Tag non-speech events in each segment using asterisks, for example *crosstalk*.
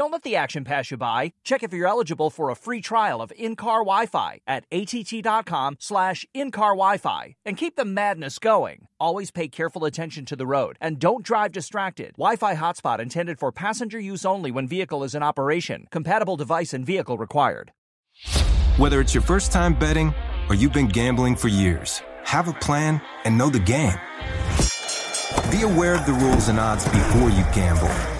Don't let the action pass you by. Check if you're eligible for a free trial of in-car Wi-Fi at att.com slash in-car Wi-Fi and keep the madness going. Always pay careful attention to the road and don't drive distracted. Wi-Fi hotspot intended for passenger use only when vehicle is in operation. Compatible device and vehicle required. Whether it's your first time betting or you've been gambling for years, have a plan and know the game. Be aware of the rules and odds before you gamble.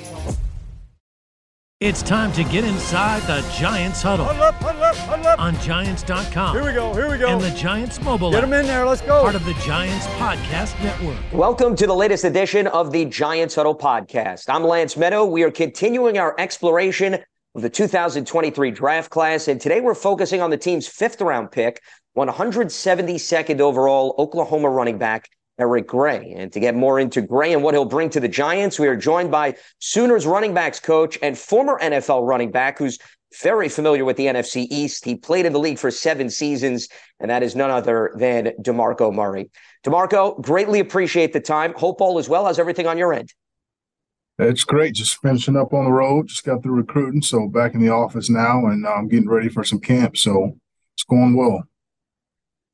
It's time to get inside the Giants huddle Huddle up, huddle up, huddle up. on Giants.com. Here we go, here we go. And the Giants mobile Get them in there, let's go. part of the Giants podcast network. Welcome to the latest edition of the Giants Huddle podcast. I'm Lance Medow. We are continuing our exploration of the 2023 draft class, and today we're focusing on the team's fifth round pick, 172nd overall Oklahoma running back Eric Gray. And to get more into Gray and what he'll bring to the Giants, we are joined by Sooners running backs coach and former NFL running back who's very familiar with the NFC East. He played in the league for seven seasons, and that is none other than DeMarco Murray. DeMarco, greatly appreciate the time. Hope all is well. How's everything on your end? It's great. Just finishing up on the road. Just got through recruiting, so back in the office now, and uh, I'm getting ready for some camp. So it's going well.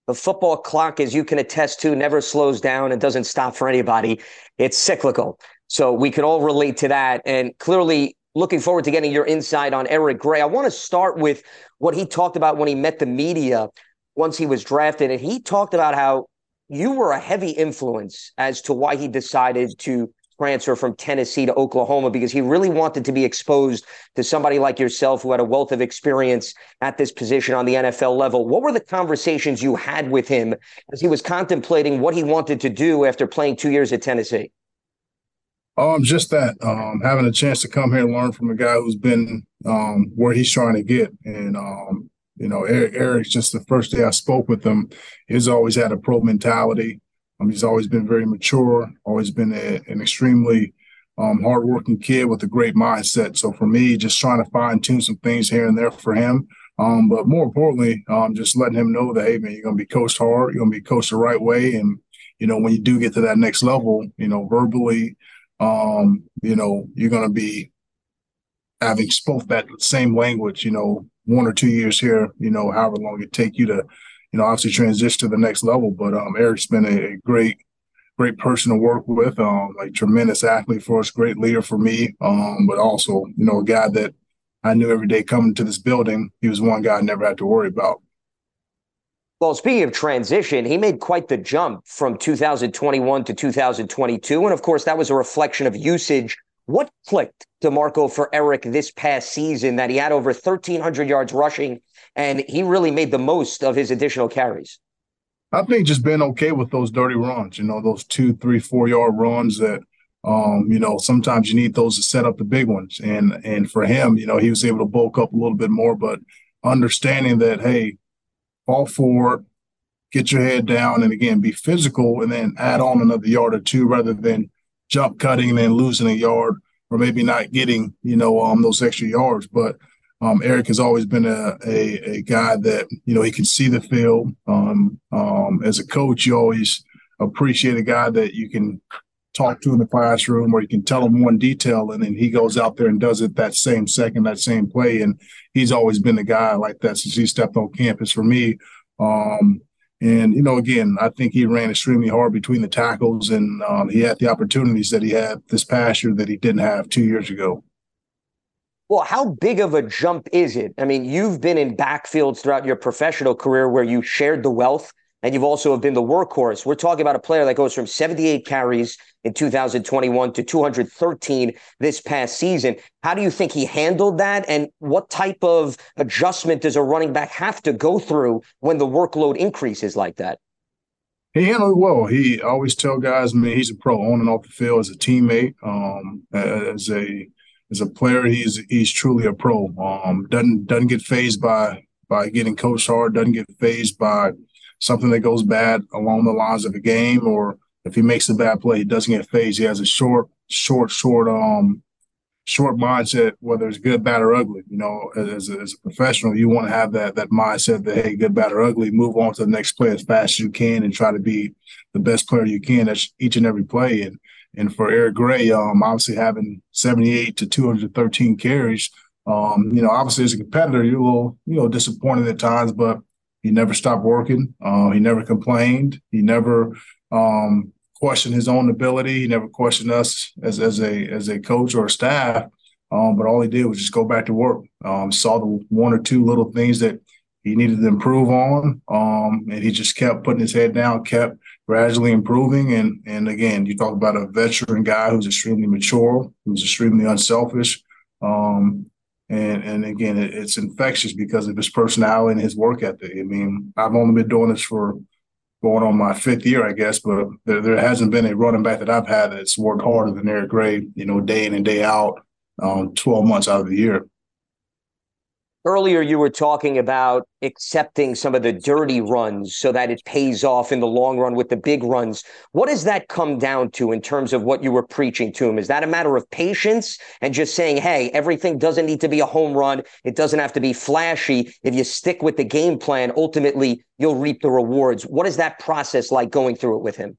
The football clock, as you can attest to, never slows down and doesn't stop for anybody. It's cyclical. So we can all relate to that. And clearly, looking forward to getting your insight on Eric Gray. I want to start with what he talked about when he met the media once he was drafted. And he talked about how you were a heavy influence as to why he decided to transfer from Tennessee to Oklahoma because he really wanted to be exposed to somebody like yourself who had a wealth of experience at this position on the NFL level. What were the conversations you had with him as he was contemplating what he wanted to do after playing two years at Tennessee? Um, just that, um, having a chance to come here and learn from a guy who's been um, where he's trying to get, and um, you know, Eric, Eric's just the first day I spoke with him, he's always had a pro mentality. Um, he's always been very mature, always been a, an extremely um, hardworking kid with a great mindset. So for me, just trying to fine tune some things here and there for him. Um, but more importantly, um, just letting him know that, hey, man, you're going to be coached hard. You're going to be coached the right way. And, you know, when you do get to that next level, you know, verbally, um, you know, you're going to be having spoke that same language, you know, one or two years here, you know, however long it take you to, you know, obviously transition to the next level. But um, Eric's been a, a great, great person to work with, um, like tremendous athlete for us, great leader for me, um, but also, you know, a guy that I knew every day coming to this building, he was one guy I never had to worry about. Well, speaking of transition, he made quite the jump from 2021 to 2022. And of course, that was a reflection of usage. What clicked, DeMarco, for Eric this past season that he had over 1,300 yards rushing and he really made the most of his additional carries? I think just being okay with those dirty runs, you know, those two, three, four yard runs that, um, you know, sometimes you need those to set up the big ones. And and for him, you know, he was able to bulk up a little bit more, but understanding that, hey, fall forward, get your head down, and again, be physical, and then add on another yard or two rather than jump cutting and losing a yard or maybe not getting, you know, um, those extra yards. But um, Eric has always been a, a, a guy that, you know, he can see the field. Um, um, as a coach, you always appreciate a guy that you can talk to in the classroom or you can tell him one detail and then he goes out there and does it that same second, that same play. And he's always been a guy like that since he stepped on campus for me. Um, and, you know, again, I think he ran extremely hard between the tackles and um, he had the opportunities that he had this past year that he didn't have two years ago. Well, how big of a jump is it? I mean, you've been in backfields throughout your professional career where you shared the wealth and you've also have been the workhorse. We're talking about a player that goes from 78 carries in 2021 to 213 this past season. How do you think he handled that? And what type of adjustment does a running back have to go through when the workload increases like that? He handled it well. He always tell guys, man, he's a pro on and off the field as a teammate, um, as a as a player, he's he's truly a pro. Um, doesn't doesn't get fazed by by getting coached hard. Doesn't get fazed by something that goes bad along the lines of a game, or if he makes a bad play, he doesn't get fazed. He has a short, short, short um short mindset, whether it's good, bad, or ugly. You know, as a, as a professional, you want to have that that mindset that hey, good, bad, or ugly, move on to the next play as fast as you can and try to be the best player you can at each and every play. And and for Eric Gray, um, obviously having 78 to 213 carries, um, you know, obviously as a competitor, you're a little, you know, disappointed at times, but he never stopped working. Uh, he never complained. He never um, questioned his own ability. He never questioned us as as a as a coach or a staff. Um, but all he did was just go back to work. Um, saw the one or two little things that he needed to improve on, um, and he just kept putting his head down, kept gradually improving. And and again, you talk about a veteran guy who's extremely mature, who's extremely unselfish. Um, and and again, it, it's infectious because of his personality and his work ethic. I mean, I've only been doing this for going on my fifth year, I guess, but there, there hasn't been a running back that I've had that's worked harder than Eric Gray, you know, day in and day out, um, 12 months out of the year. Earlier, you were talking about accepting some of the dirty runs so that it pays off in the long run with the big runs. What does that come down to in terms of what you were preaching to him? Is that a matter of patience and just saying, hey, everything doesn't need to be a home run? It doesn't have to be flashy. If you stick with the game plan, ultimately, you'll reap the rewards. What is that process like going through it with him?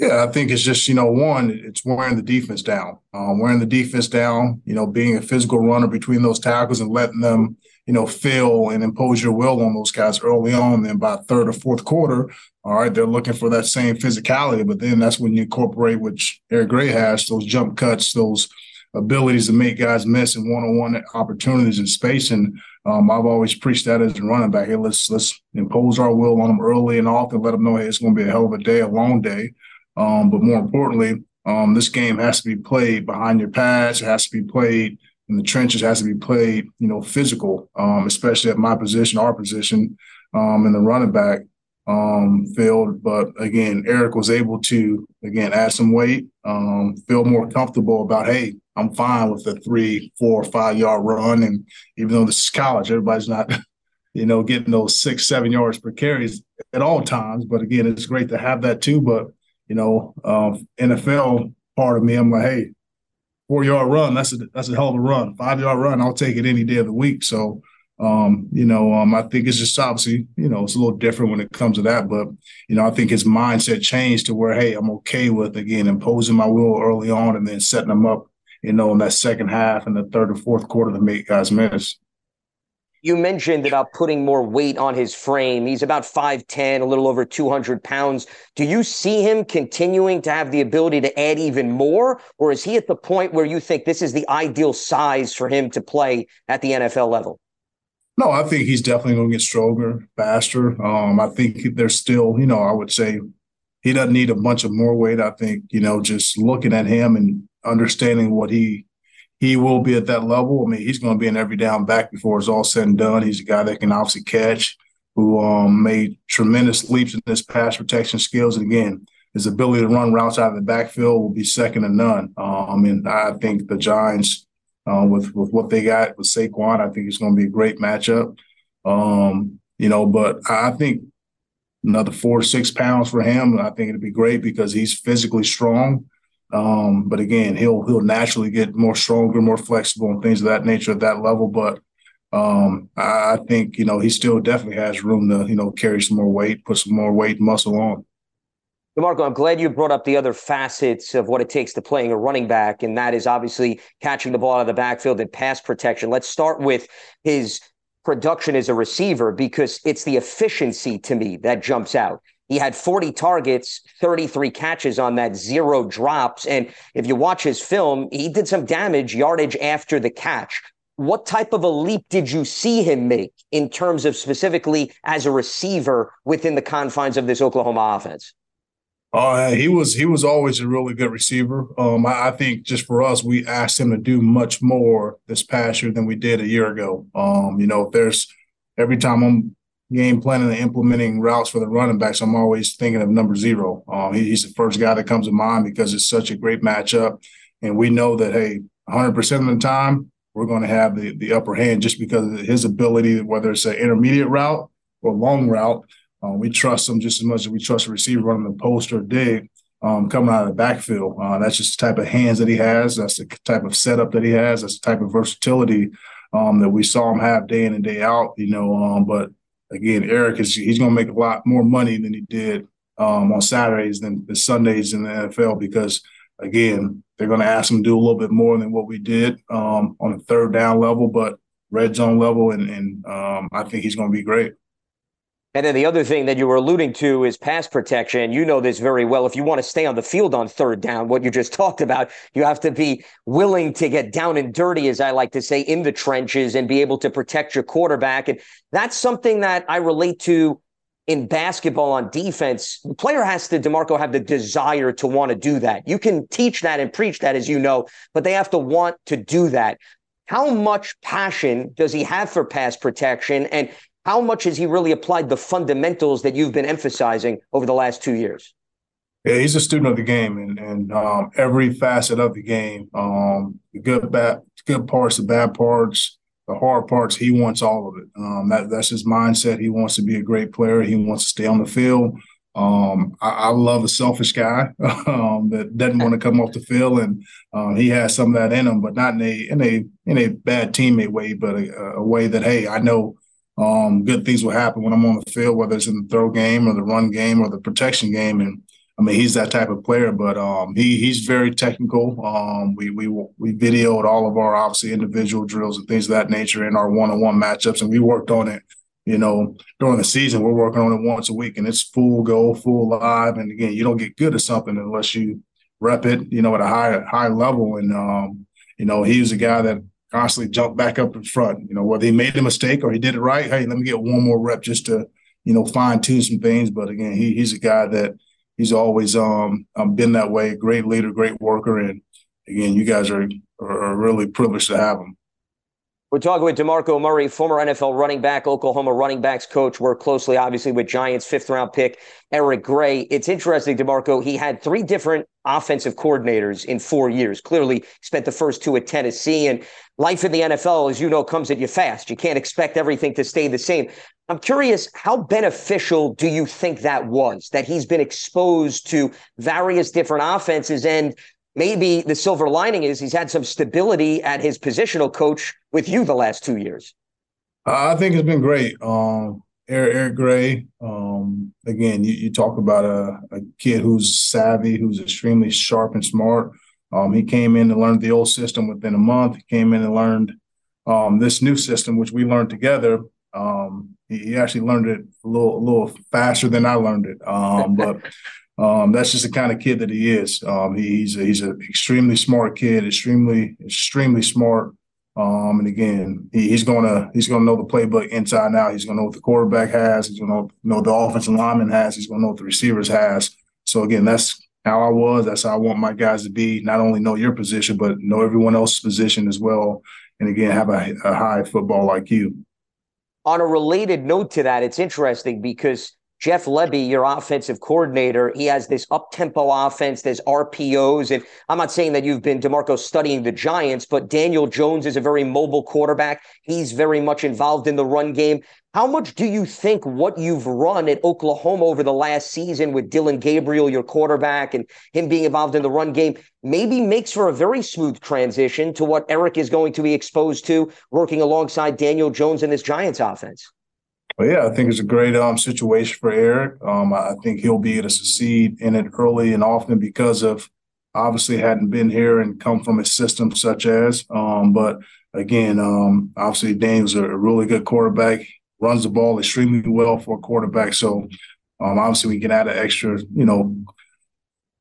Yeah, I think it's just, you know, one, it's wearing the defense down, um, wearing the defense down, you know, being a physical runner between those tackles and letting them, you know, feel and impose your will on those guys early on. Then by third or fourth quarter, all right, they're looking for that same physicality. But then that's when you incorporate, which Eric Gray has, those jump cuts, those abilities to make guys miss in one-on-one opportunities in space. And um, I've always preached that as a running back. Hey, let's let's impose our will on them early and often, let them know hey, it's going to be a hell of a day, a long day. Um, but more importantly, um, this game has to be played behind your pads. It has to be played in the trenches. It has to be played, you know, physical, um, especially at my position, our position, um, in the running back um, field. But again, Eric was able to again add some weight, um, feel more comfortable about, hey, I'm fine with a three, four, five yard run. And even though this is college, everybody's not, *laughs* you know, getting those six, seven yards per carries at all times. But again, it's great to have that too. But you know, um, NFL part of me, I'm like, hey, four yard run, that's a that's a hell of a run. Five yard run, I'll take it any day of the week. So, um, you know, um, I think it's just obviously, you know, it's a little different when it comes to that. But, you know, I think his mindset changed to where, hey, I'm okay with again imposing my will early on and then setting them up, you know, in that second half and the third or fourth quarter to make guys miss. You mentioned about putting more weight on his frame. He's about 5'10, a little over 200 pounds. Do you see him continuing to have the ability to add even more? Or is he at the point where you think this is the ideal size for him to play at the NFL level? No, I think he's definitely going to get stronger, faster. Um, I think there's still, you know, I would say he doesn't need a bunch of more weight. I think, you know, just looking at him and understanding what he he will be at that level. I mean, he's going to be an every down back before it's all said and done. He's a guy that can obviously catch, who um, made tremendous leaps in his pass protection skills. And again, his ability to run routes out of the backfield will be second to none. Um, and I think the Giants, uh, with with what they got with Saquon, I think it's going to be a great matchup. Um, you know, but I think another four six pounds for him, I think it'd be great because he's physically strong. Um, but again, he'll he'll naturally get more stronger, more flexible, and things of that nature at that level. But um, I, I think you know he still definitely has room to you know carry some more weight, put some more weight, muscle on. Marco, I'm glad you brought up the other facets of what it takes to playing a running back, and that is obviously catching the ball out of the backfield and pass protection. Let's start with his production as a receiver because it's the efficiency to me that jumps out. He had 40 targets, 33 catches on that, zero drops. And if you watch his film, he did some damage yardage after the catch. What type of a leap did you see him make in terms of specifically as a receiver within the confines of this Oklahoma offense? Uh, he was he was always a really good receiver. Um, I, I, think just for us, we asked him to do much more this past year than we did a year ago. Um, you know, there's every time I'm game planning and implementing routes for the running backs, I'm always thinking of number zero. Um, he, he's the first guy that comes to mind because it's such a great matchup. And we know that, hey, 100% of the time, we're going to have the, the upper hand just because of his ability, whether it's an intermediate route or long route. Uh, we trust him just as much as we trust a receiver running the post or dig um, coming out of the backfield. Uh, that's just the type of hands that he has. That's the type of setup that he has. That's the type of versatility um, that we saw him have day in and day out. You know, um, but again, Eric is he's going to make a lot more money than he did um, on Saturdays than the Sundays in the NFL because again, they're going to ask him to do a little bit more than what we did um, on the third down level, but red zone level, and, and um, I think he's going to be great. And then the other thing that you were alluding to is pass protection. You know this very well. If you want to stay on the field on third down, what you just *laughs* talked about, you have to be willing to get down and dirty, as I like to say, in the trenches and be able to protect your quarterback. And that's something that I relate to in basketball on defense. The player has to, DeMarco, have the desire to want to do that. You can teach that and preach that, as you know, but they have to want to do that. How much passion does he have for pass protection? And how much has he really applied the fundamentals that you've been emphasizing over the last two years? Yeah, he's a student of the game and, and um, every facet of the game. Um, the good, bad, good parts, the bad parts, the hard parts. He wants all of it. Um, that that's his mindset. He wants to be a great player. He wants to stay on the field. Um, I, I, love a selfish guy *laughs* um, that doesn't want to come off the field, and um, he has some of that in him, but not in a in a in a bad teammate way, but a, a way that hey, I know um, good things will happen when I'm on the field, whether it's in the throw game or the run game or the protection game. And I mean, he's that type of player, but um, he he's very technical. Um, we we we videoed all of our obviously individual drills and things of that nature in our one-on-one matchups, and we worked on it. You know, during the season, we're working on it once a week, and it's full go, full live. And again, you don't get good at something unless you rep it. You know, at a high high level. And um, you know, he was a guy that constantly jump back up in front. You know, whether he made a mistake or he did it right, hey, let me get one more rep just to, you know, fine tune some things. But again, he, he's a guy that he's always um, um, been that way. Great leader, great worker, and again, you guys are are really privileged to have him. We're talking with DeMarco Murray, former NFL running back, Oklahoma running backs coach, worked closely, obviously, with Giants fifth round pick, Eric Gray. It's interesting, DeMarco, he had three different offensive coordinators in four years. Clearly, spent the first two at Tennessee. And life in the NFL, as you know, comes at you fast. You can't expect everything to stay the same. I'm curious, how beneficial do you think that was, that he's been exposed to various different offenses and maybe the silver lining is he's had some stability at his positional coach with you the last two years. I think it's been great. Um, Eric, Eric Gray, um, again, you, you, talk about a, a, kid who's savvy, who's extremely sharp and smart. Um, he came in and learned the old system within a month. He came in and learned um, this new system, which we learned together. Um, he, he, actually learned it a little, a little faster than I learned it. Um, but *laughs* um, that's just the kind of kid that he is. Um, he's a, he's an extremely smart kid, extremely extremely smart. Um, and again, he, he's gonna he's gonna know the playbook inside and out. He's gonna know what the quarterback has. He's gonna know, know the offensive lineman has. He's gonna know what the receivers has. So again, that's how I was. That's how I want my guys to be. Not only know your position, but know everyone else's position as well. And again, have a, a high football like you. On a related note to that, it's interesting because Jeff Lebby, your offensive coordinator, he has this up tempo offense, there's RPOs. And I'm not saying that you've been, DeMarco, studying the Giants, but Daniel Jones is a very mobile quarterback. He's very much involved in the run game. How much do you think what you've run at Oklahoma over the last season with Dillon Gabriel, your quarterback, and him being involved in the run game, maybe makes for a very smooth transition to what Eric is going to be exposed to working alongside Daniel Jones in this Giants offense? But yeah, I think it's a great um, situation for Eric. Um, I think he'll be able to succeed in it early and often because of obviously hadn't been here and come from a system such as. Um, but again, um, obviously Daniel's a really good quarterback, runs the ball extremely well for a quarterback. So um, obviously we can add an extra, you know,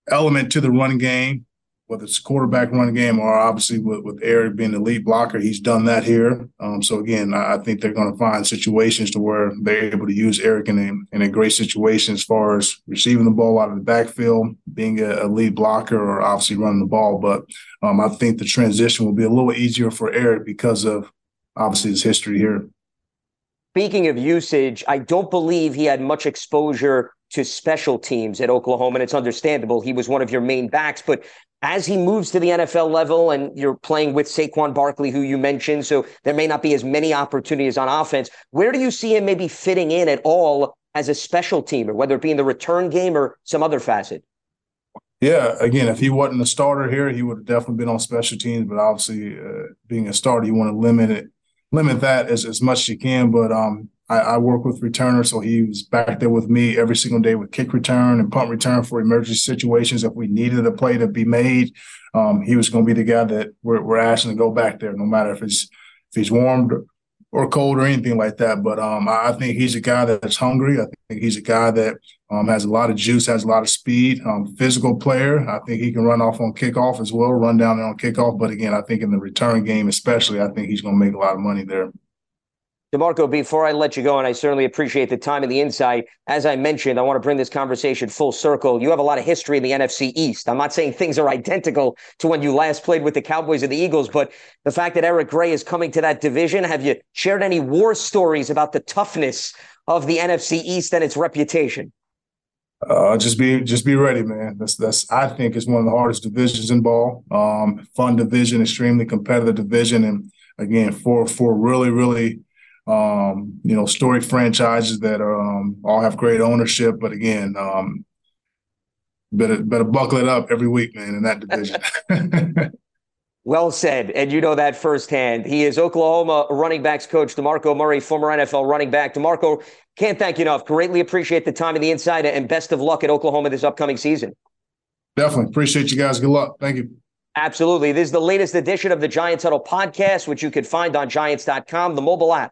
element to the running game whether it's quarterback run game or obviously with, with Eric being the lead blocker, he's done that here. Um, so again, I, I think they're going to find situations to where they're able to use Eric in a, in a great situation as far as receiving the ball out of the backfield, being a, a lead blocker, or obviously running the ball. But um, I think the transition will be a little easier for Eric because of obviously his history here. Speaking of usage, I don't believe he had much exposure to special teams at Oklahoma, and it's understandable. He was one of your main backs, but as he moves to the NFL level and you're playing with Saquon Barkley, who you mentioned, so there may not be as many opportunities on offense. Where do you see him maybe fitting in at all as a special teamer, whether it be in the return game or some other facet? Yeah, again, if he wasn't a starter here, he would have definitely been on special teams. But obviously, uh, being a starter, you want to limit it, limit that as, as much as you can. But um, I, I, work with returner, so he was back there with me every single day with kick return and punt return for emergency situations. If we needed a play to be made, um, he was going to be the guy that we're, we're asking to go back there, no matter if it's if he's warmed or cold or anything like that. But um, I think he's a guy that's hungry. I think he's a guy that um, has a lot of juice, has a lot of speed, um, physical player. I think he can run off on kickoff as well, run down there on kickoff. But again, I think in the return game, especially, I think he's going to make a lot of money there. DeMarco, before I let you go, and I certainly appreciate the time and the insight, as I mentioned, I want to bring this conversation full circle. You have a lot of history in the NFC East. I'm not saying things are identical to when you last played with the Cowboys and the Eagles, but the fact that Eric Gray is coming to that division, have you shared any war stories about the toughness of the NFC East and its reputation? Uh, just be just be ready, man. That's that's I think is one of the hardest divisions in ball. Um, fun division, extremely competitive division, and again, for for really really um, you know, story franchises that are um, all have great ownership. But again, um, better better buckle it up every week, man, in that division. *laughs* *laughs* well said, and you know that firsthand. He is Oklahoma running backs coach DeMarco Murray, former NFL running back. DeMarco, can't thank you enough. Greatly appreciate the time and the insight, and best of luck at Oklahoma this upcoming season. Definitely appreciate you guys. Good luck. Thank you. Absolutely. This is the latest edition of the Giants Huddle podcast, which you can find on giants.com, the mobile app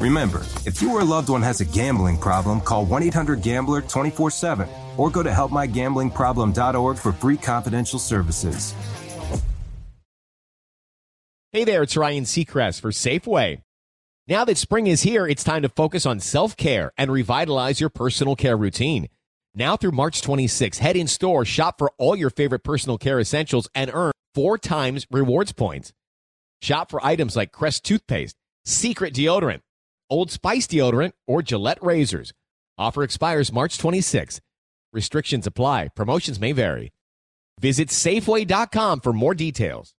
Remember, if you or a loved one has a gambling problem, call 1 800 Gambler 24 7 or go to helpmygamblingproblem.org for free confidential services. Hey there, it's Ryan Seacrest for Safeway. Now that spring is here, it's time to focus on self care and revitalize your personal care routine. Now through March 26, head in store, shop for all your favorite personal care essentials, and earn four times rewards points. Shop for items like Crest toothpaste, Secret deodorant, Old Spice deodorant, or Gillette razors. Offer expires March 26. Restrictions apply. Promotions may vary. Visit Safeway.com for more details.